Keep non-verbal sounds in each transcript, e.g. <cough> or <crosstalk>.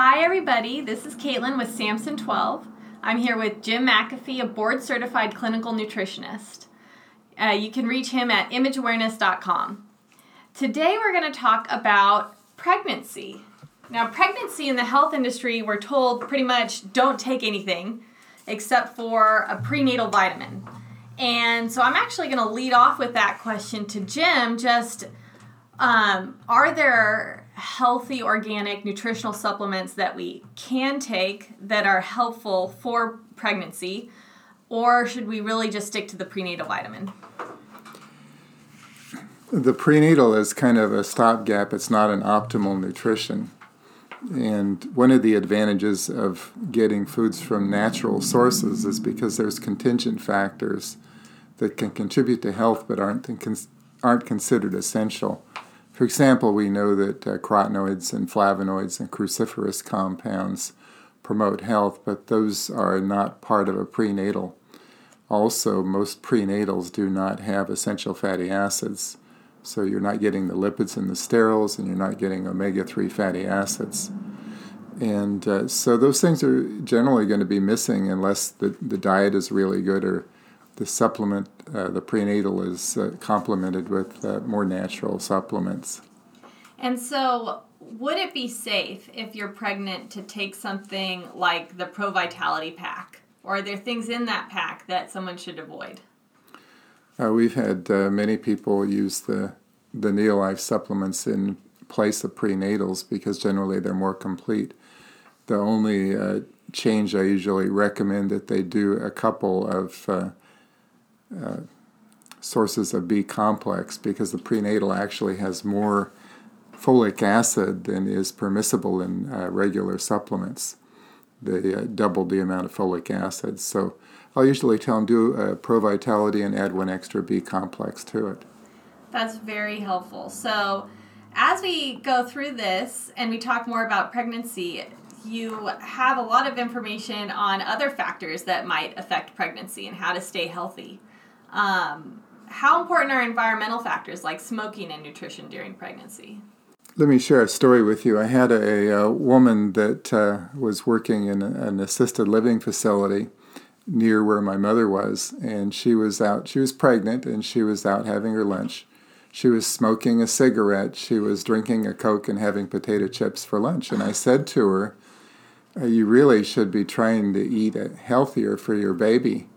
Hi, everybody. This is Caitlin with Samson 12. I'm here with Jim McAfee, a board certified clinical nutritionist. Uh, you can reach him at imageawareness.com. Today, we're going to talk about pregnancy. Now, pregnancy in the health industry, we're told pretty much don't take anything except for a prenatal vitamin. And so I'm actually going to lead off with that question to Jim. Just um, are there healthy, organic, nutritional supplements that we can take that are helpful for pregnancy? Or should we really just stick to the prenatal vitamin? The prenatal is kind of a stopgap, it's not an optimal nutrition. And one of the advantages of getting foods from natural sources is because there's contingent factors that can contribute to health but aren't, aren't considered essential. For example, we know that uh, carotenoids and flavonoids and cruciferous compounds promote health, but those are not part of a prenatal. Also, most prenatals do not have essential fatty acids. So you're not getting the lipids and the sterols, and you're not getting omega 3 fatty acids. And uh, so those things are generally going to be missing unless the, the diet is really good or the supplement, uh, the prenatal, is uh, complemented with uh, more natural supplements. And so, would it be safe if you're pregnant to take something like the Pro Vitality Pack? Or are there things in that pack that someone should avoid? Uh, we've had uh, many people use the the Neolife supplements in place of prenatals because generally they're more complete. The only uh, change I usually recommend that they do a couple of uh, uh, sources of B complex because the prenatal actually has more folic acid than is permissible in uh, regular supplements. They double the amount of folic acid. So I'll usually tell them do a Pro Vitality and add one extra B complex to it. That's very helpful. So, as we go through this and we talk more about pregnancy, you have a lot of information on other factors that might affect pregnancy and how to stay healthy. Um, how important are environmental factors like smoking and nutrition during pregnancy? Let me share a story with you. I had a, a woman that uh, was working in an assisted living facility near where my mother was, and she was out. She was pregnant, and she was out having her lunch. She was smoking a cigarette. She was drinking a Coke and having potato chips for lunch. And I said to her, uh, You really should be trying to eat healthier for your baby.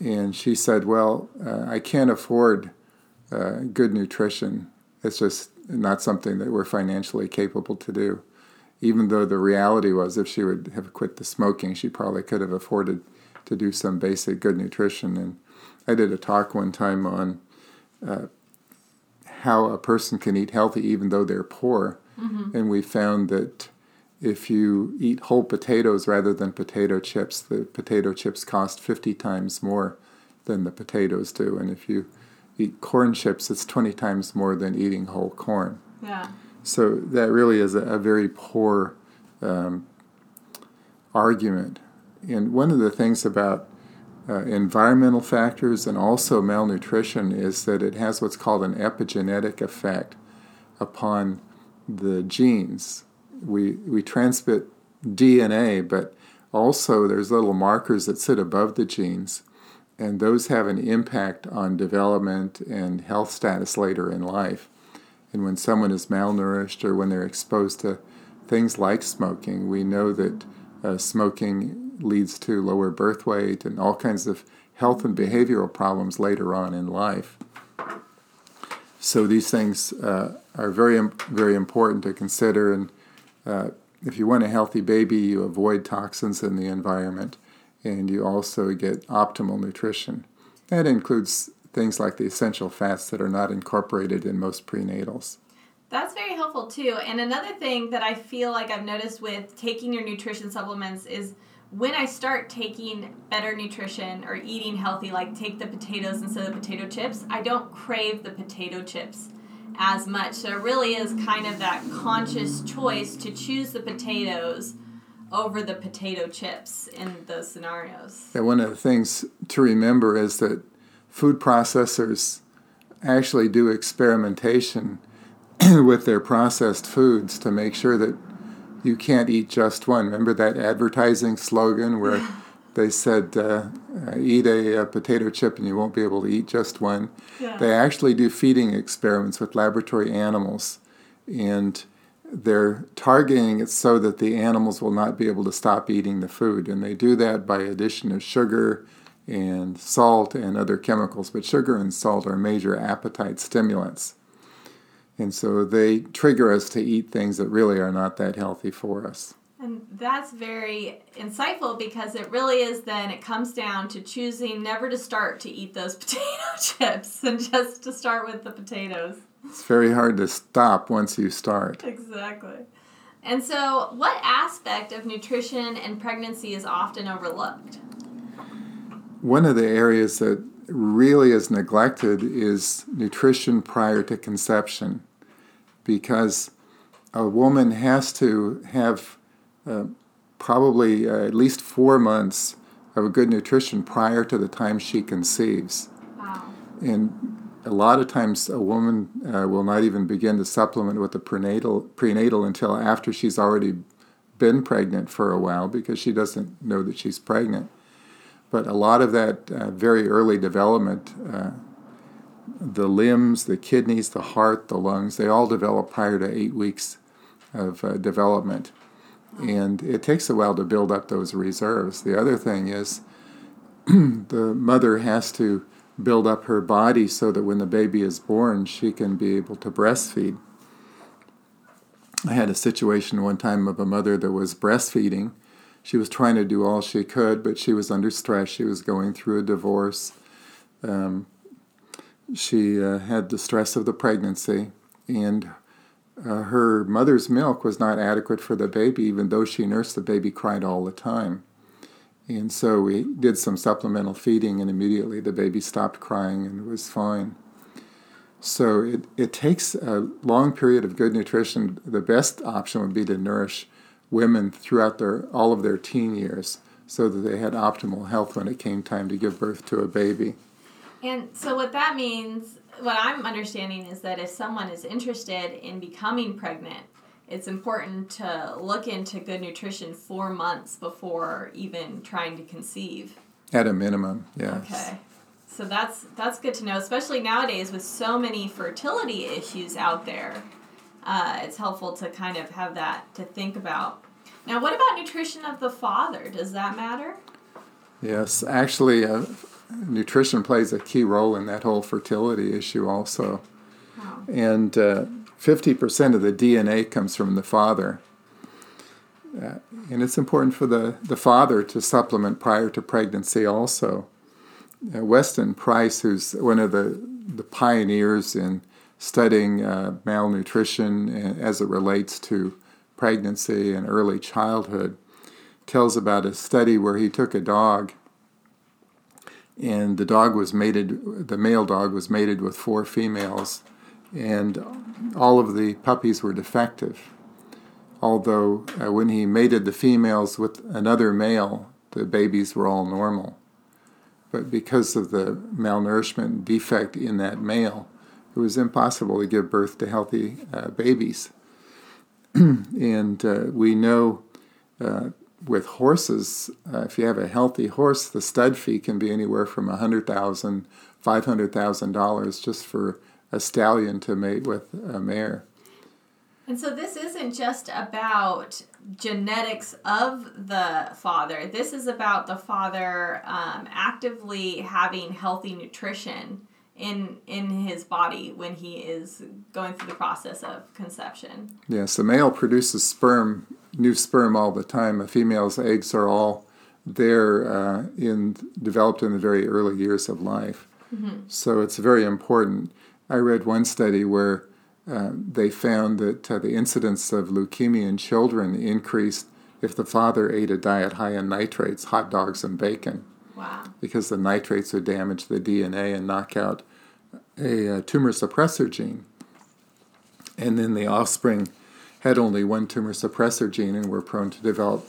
And she said, Well, uh, I can't afford uh, good nutrition. It's just not something that we're financially capable to do. Even though the reality was, if she would have quit the smoking, she probably could have afforded to do some basic good nutrition. And I did a talk one time on uh, how a person can eat healthy even though they're poor. Mm-hmm. And we found that if you eat whole potatoes rather than potato chips, the potato chips cost 50 times more than the potatoes do. And if you eat corn chips, it's 20 times more than eating whole corn. Yeah. So that really is a, a very poor um, argument and one of the things about uh, environmental factors and also malnutrition is that it has what's called an epigenetic effect upon the genes. We, we transmit DNA, but also there's little markers that sit above the genes, and those have an impact on development and health status later in life. And when someone is malnourished or when they're exposed to things like smoking, we know that uh, smoking leads to lower birth weight and all kinds of health and behavioral problems later on in life. So these things uh, are very, very important to consider. And uh, if you want a healthy baby, you avoid toxins in the environment, and you also get optimal nutrition. That includes things like the essential fats that are not incorporated in most prenatals. That's very helpful too. And another thing that I feel like I've noticed with taking your nutrition supplements is when I start taking better nutrition or eating healthy, like take the potatoes instead of the potato chips, I don't crave the potato chips as much. So it really is kind of that conscious choice to choose the potatoes over the potato chips in those scenarios. Yeah, one of the things to remember is that food processors actually do experimentation <clears throat> with their processed foods to make sure that you can't eat just one. Remember that advertising slogan where <laughs> they said, uh, uh, eat a, a, potato chip and you won't be able to eat just one? Yeah. They actually do feeding experiments with laboratory animals, and they're targeting it so that the animals will not be able to stop eating the food. And they do that by addition of sugar and salt and other chemicals. But sugar and salt are major appetite stimulants. And so they trigger us to eat things that really are not that healthy for us. And that's very insightful because it really is then, it comes down to choosing never to start to eat those <laughs> potato chips and just to start with the potatoes. It's very hard to stop once you start. Exactly. And so, what aspect of nutrition and pregnancy is often overlooked? One of the areas that really is neglected is nutrition prior to conception because a woman has to have uh, probably uh, at least four months of a good nutrition prior to the time she conceives. Wow. And a lot of times a woman uh, will not even begin to supplement with the prenatal prenatal until after she's already been pregnant for a while because she doesn't know that she's pregnant. But a lot of that uh, very early development, uh, the limbs, the kidneys, the heart, the lungs, they all develop prior to eight weeks of uh, development. And it takes a while to build up those reserves. The other thing is <clears throat> the mother has to build up her body so that when the baby is born, she can be able to breastfeed. I had a situation one time of a mother that was breastfeeding she was trying to do all she could, but she was under stress. She was going through a divorce. Um, she uh, had the stress of the pregnancy, and uh, her mother's milk was not adequate for the baby, even though she nursed the baby, cried all the time. And so we did some supplemental feeding, and immediately the baby stopped crying and was fine. So it, it takes a long period of good nutrition. The best option would be to nourish women throughout their all of their teen years so that they had optimal health when it came time to give birth to a baby. And so what that means, what I'm understanding is that if someone is interested in becoming pregnant, it's important to look into good nutrition 4 months before even trying to conceive. At a minimum, yes. Okay. So that's that's good to know, especially nowadays with so many fertility issues out there. Uh, it's helpful to kind of have that to think about. Now, what about nutrition of the father? Does that matter? Yes, actually, uh, nutrition plays a key role in that whole fertility issue also. Wow. And uh, 50% of the DNA comes from the father. Uh, and it's important for the, the father to supplement prior to pregnancy also. Uh, Weston Price, who's one of the, the pioneers in studying uh, malnutrition as it relates to pregnancy and early childhood, tells about a study where he took a dog and the dog was mated the male dog was mated with four females and all of the puppies were defective. Although uh, when he mated the females with another male the babies were all normal. But because of the malnourishment defect in that male it was impossible to give birth to healthy uh, babies. <clears throat> And uh, we know uh, with horses, uh, if you have a healthy horse, the stud fee can be anywhere from $100,000, $500,000 just for a stallion to mate with a mare. And so this isn't just about genetics of the father. This is about the father um, actively having healthy nutrition in in his body when he is going through the process of conception. Yes, the male produces sperm, new sperm all the time. A female's eggs are all there uh, in developed in the very early years of life. Mm-hmm. So it's very important. I read one study where uh, they found that uh, the incidence of leukemia in children increased if the father ate a diet high in nitrates, hot dogs, and bacon. Wow. Because the nitrates would damage the DNA and knock out a, a tumor suppressor gene. And then the offspring had only one tumor suppressor gene and were prone to develop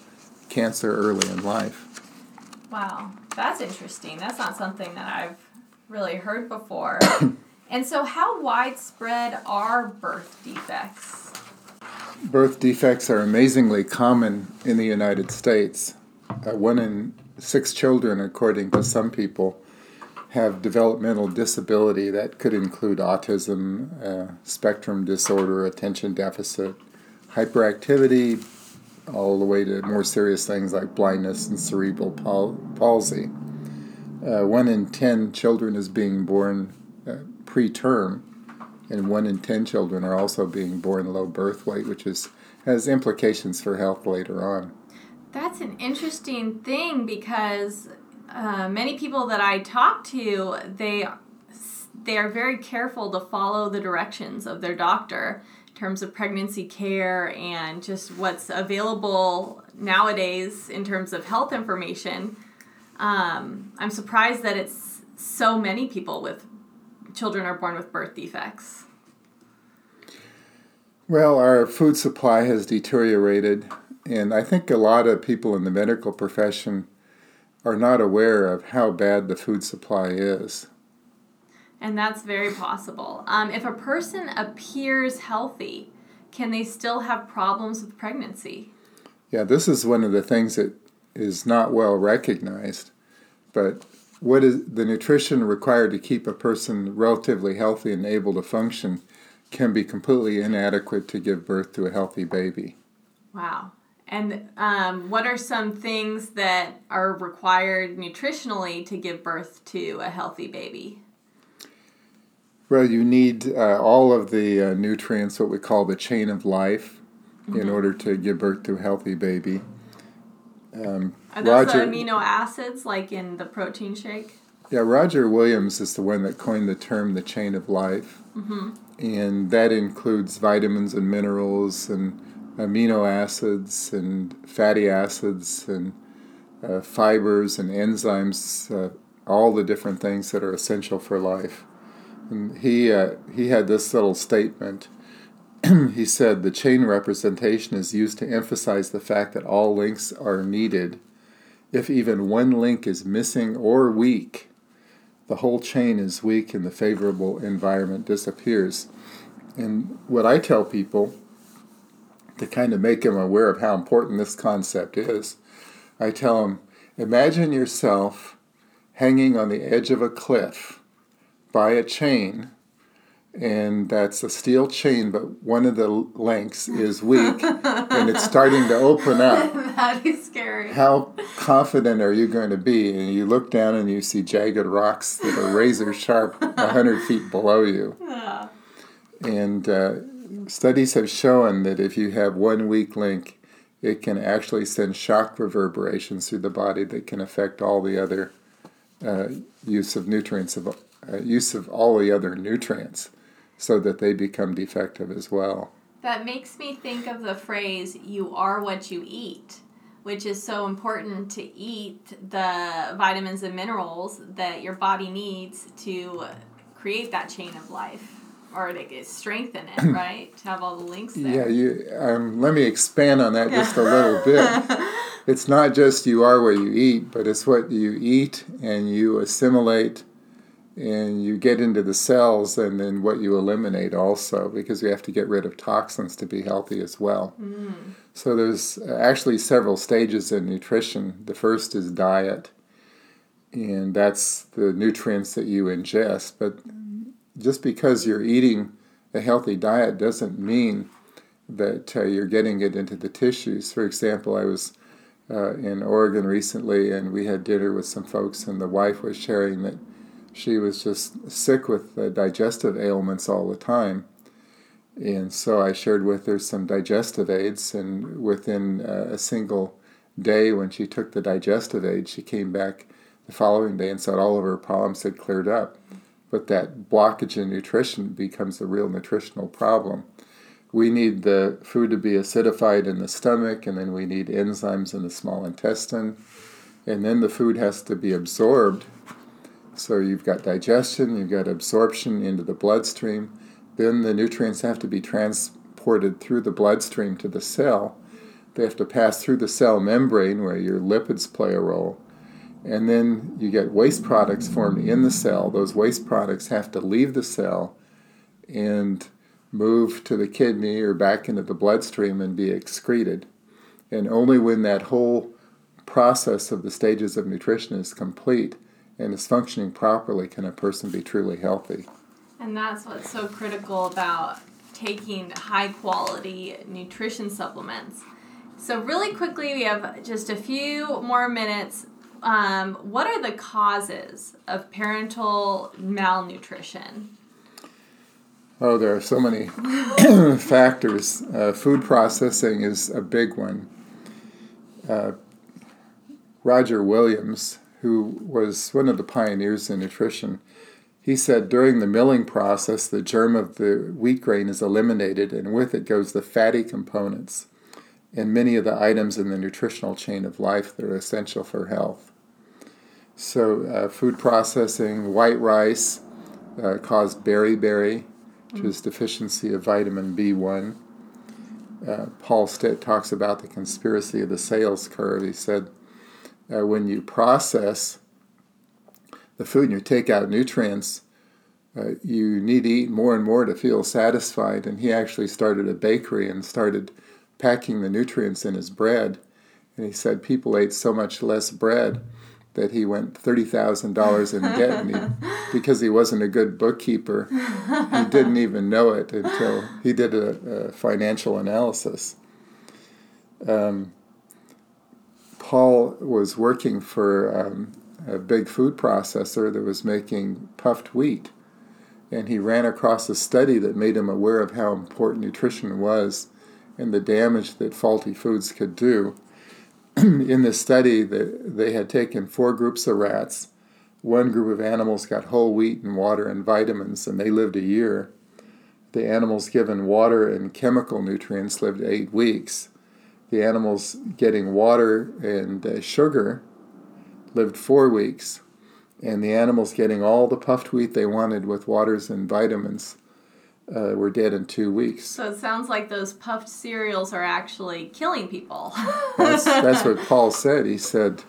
cancer early in life. Wow, that's interesting. That's not something that I've really heard before. <coughs> and so, how widespread are birth defects? birth defects are amazingly common in the United States. Uh, one in six children, according to some people, have developmental disability that could include autism, uh, spectrum disorder, attention deficit, hyperactivity, all the way to more serious things like blindness and cerebral pal- palsy. Uh, one in ten children is being born uh, preterm, and one in ten children are also being born low birth weight, which is has implications for health later on. That's an interesting thing because uh, many people that I talk to, they they are very careful to follow the directions of their doctor in terms of pregnancy care and just what's available nowadays in terms of health information. Um, I'm surprised that it's so many people with children are born with birth defects. Well, our food supply has deteriorated, and I think a lot of people in the medical profession are not aware of how bad the food supply is. And that's very possible. Um, if a person appears healthy, can they still have problems with pregnancy? Yeah, this is one of the things that is not well recognized. But what is the nutrition required to keep a person relatively healthy and able to function can be completely inadequate to give birth to a healthy baby. Wow. And um, what are some things that are required nutritionally to give birth to a healthy baby? Well, you need uh, all of the uh, nutrients, what we call the chain of life, mm-hmm. in order to give birth to a healthy baby. Um, are those Roger, the amino acids like in the protein shake? Yeah, Roger Williams is the one that coined the term the chain of life. Mm-hmm. And that includes vitamins and minerals and amino acids and fatty acids and uh, fibers and enzymes, uh, all the different things that are essential for life. And he, uh, he had this little statement. <clears throat> he said, The chain representation is used to emphasize the fact that all links are needed. If even one link is missing or weak, the whole chain is weak and the favorable environment disappears. And what I tell people to kind of make them aware of how important this concept is, I tell them imagine yourself hanging on the edge of a cliff by a chain, and that's a steel chain, but one of the links is weak and it's starting to open up. <laughs> that is scary. How confident are you going to be? And you look down and you see jagged rocks that are razor sharp 100 feet below you. <laughs> Yeah. And uh, studies have shown that if you have one weak link, it can actually send shock reverberations through the body that can affect all the other uh, use of nutrients of uh, use of all the other nutrients, so that they become defective as well. That makes me think of the phrase "you are what you eat." Which is so important to eat the vitamins and minerals that your body needs to create that chain of life or to get strengthen it, <clears throat> right? to have all the links there. Yeah, you. Um, let me expand on that just a little bit. <laughs> It's not just you are what you eat, but it's what you eat and you assimilate, and you get into the cells, and then what you eliminate also, because you have to get rid of toxins to be healthy as well. Mm. So there's actually several stages in nutrition. The first is diet, and that's the nutrients that you ingest, but just because you're eating a healthy diet doesn't mean that uh, you're getting it into the tissues. For example, I was uh, in Oregon recently and we had dinner with some folks, and the wife was sharing that she was just sick with uh, digestive ailments all the time. And so I shared with her some digestive aids, and within uh, a single day, when she took the digestive aid, she came back the following day and said all of her problems had cleared up but that blockage in nutrition becomes a real nutritional problem. We need the food to be acidified in the stomach, and then we need enzymes in the small intestine, and then the food has to be absorbed. So you've got digestion, you've got absorption into the bloodstream, then the nutrients have to be transported through the bloodstream to the cell. They have to pass through the cell membrane where your lipids play a role and then you get waste products formed in the cell. Those waste products have to leave the cell, and move to the kidney or back into the bloodstream and be excreted. And only when that whole process of the stages of nutrition is complete and is functioning properly can a person be truly healthy. And that's what's so critical about taking high quality nutrition supplements. So, really quickly, we have just a few more minutes. Um, what are the causes of parental malnutrition? Oh, there are so many <coughs> factors. Uh, food processing is a big one. Uh, Roger Williams, who was one of the pioneers in nutrition, he said during the milling process, the germ of the wheat grain is eliminated, and with it goes the fatty components and many of the items in the nutritional chain of life that are essential for health. So, uh, food processing, white rice uh, caused beriberi, which is deficiency of vitamin B1. Uh, Paul Stitt talks about the conspiracy of the sales curve. He said, uh, when you process the food and you take out nutrients, uh, you need to eat more and more to feel satisfied. And he actually started a bakery and started packing the nutrients in his bread. And he said people ate so much less bread that he went $30,000 in debt he, <laughs> because he wasn't a good bookkeeper. He didn't even know it until he did a, a financial analysis. Um, Paul was working for um, a big food processor that was making puffed wheat. And he ran across a study that made him aware of how important nutrition was and the damage that faulty foods could do. <clears throat> in this study, they had taken four groups of rats. One group of animals got whole wheat and water and vitamins, and they lived a year. The animals given water and chemical nutrients lived eight weeks. The animals getting water and uh, sugar lived four weeks. And the animals getting all the puffed wheat they wanted with waters and vitamins uh, were dead in two weeks. So it sounds like those puffed cereals are actually killing people. that's, <laughs> that's what Paul said. He said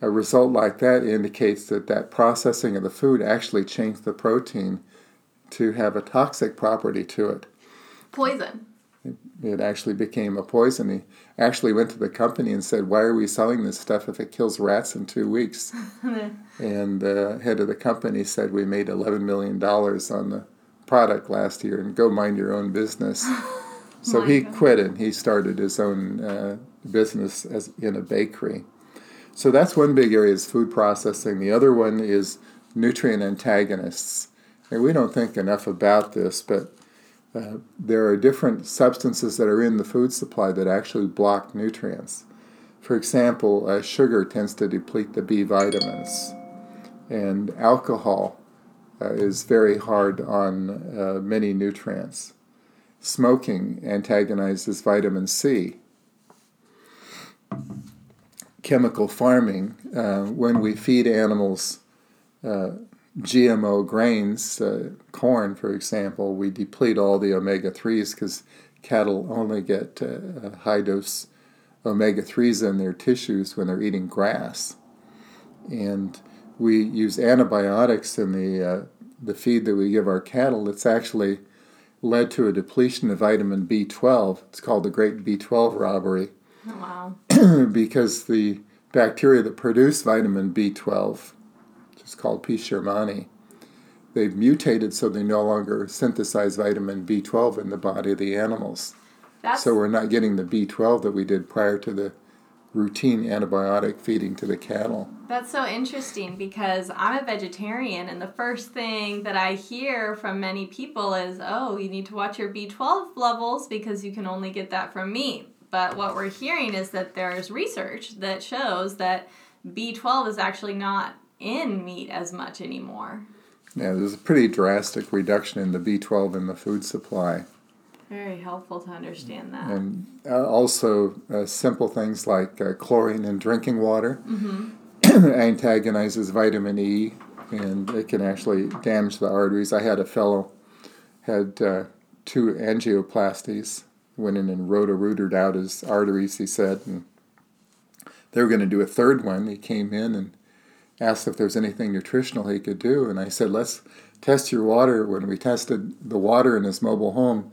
a result like that indicates that that processing of the food actually changed the protein to have a toxic property to it. Poison. It, it actually became a poison. He actually went to the company and said, Why are we selling this stuff if it kills rats in two weeks? <laughs> and the head of the company said, We made $11 million on the product last year and go mind your own business. <laughs> so he God. quit and he started his own uh, business as in a bakery. So that's one big area is food processing. The other one is nutrient antagonists. And we don't think enough about this, but uh, there are different substances that are in the food supply that actually block nutrients. For example, uh, sugar tends to deplete the B vitamins, and alcohol is very hard on uh, many nutrients. Smoking antagonizes vitamin C. Chemical farming, uh, when we feed animals uh, GMO grains, uh, corn for example, we deplete all the omega 3s because cattle only get uh, high dose omega 3s in their tissues when they're eating grass. And we use antibiotics in the uh, the feed that we give our cattle. It's actually led to a depletion of vitamin B12. It's called the Great B12 Robbery. Oh, wow! <clears throat> because the bacteria that produce vitamin B12, which is called P. shermanii, they've mutated so they no longer synthesize vitamin B12 in the body of the animals. That's... So we're not getting the B12 that we did prior to the routine antibiotic feeding to the cattle. That's so interesting because I'm a vegetarian, and the first thing that I hear from many people is, oh, you need to watch your B12 levels because you can only get that from meat. But what we're hearing is that there's research that shows that B12 is actually not in meat as much anymore. Yeah, there's a pretty drastic reduction in the B12 in the food supply. Very helpful to understand that. And uh, also, uh, simple things like uh, chlorine in drinking water mm-hmm. <clears throat> antagonizes vitamin E, and it can actually damage the arteries. I had a fellow had uh, two angioplasties, went in and roto-rooted out his arteries. He said, and they were going to do a third one. He came in and asked if there's anything nutritional he could do. And I said, let's test your water. When we tested the water in his mobile home,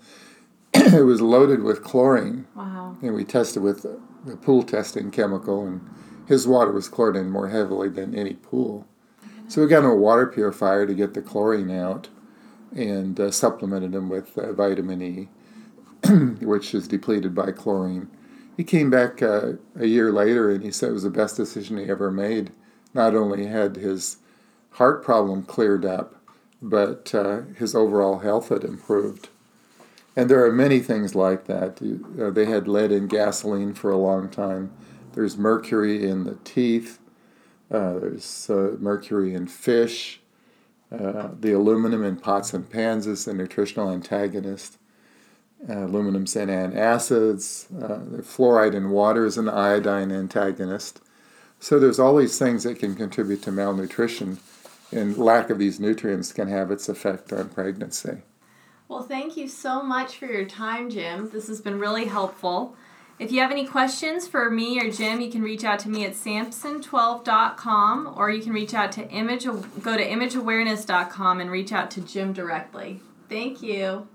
<clears throat> it was loaded with chlorine. Wow. And we tested with the, the pool testing chemical, and his water was chlorinated more heavily than any pool. So we got him a water purifier to get the chlorine out and uh, supplemented him with uh, vitamin E, <clears throat> which is depleted by chlorine. He came back uh, a year later and he said it was the best decision he ever made. Not only had his heart problem cleared up, but uh, his overall health had improved. And there are many things like that. Uh, they had lead in gasoline for a long time. There's mercury in the teeth. Uh, there's uh, mercury in fish. Uh, the aluminum in pots and pans is a nutritional antagonist. Uh, aluminum's in antacids. Uh, the fluoride in water is an iodine antagonist. So there's all these things that can contribute to malnutrition, and lack of these nutrients can have its effect on pregnancy. Well, thank you so much for your time, Jim. This has been really helpful. If you have any questions for me or Jim, you can reach out to me at samson12.com or you can reach out to image go to imageawareness.com and reach out to Jim directly. Thank you.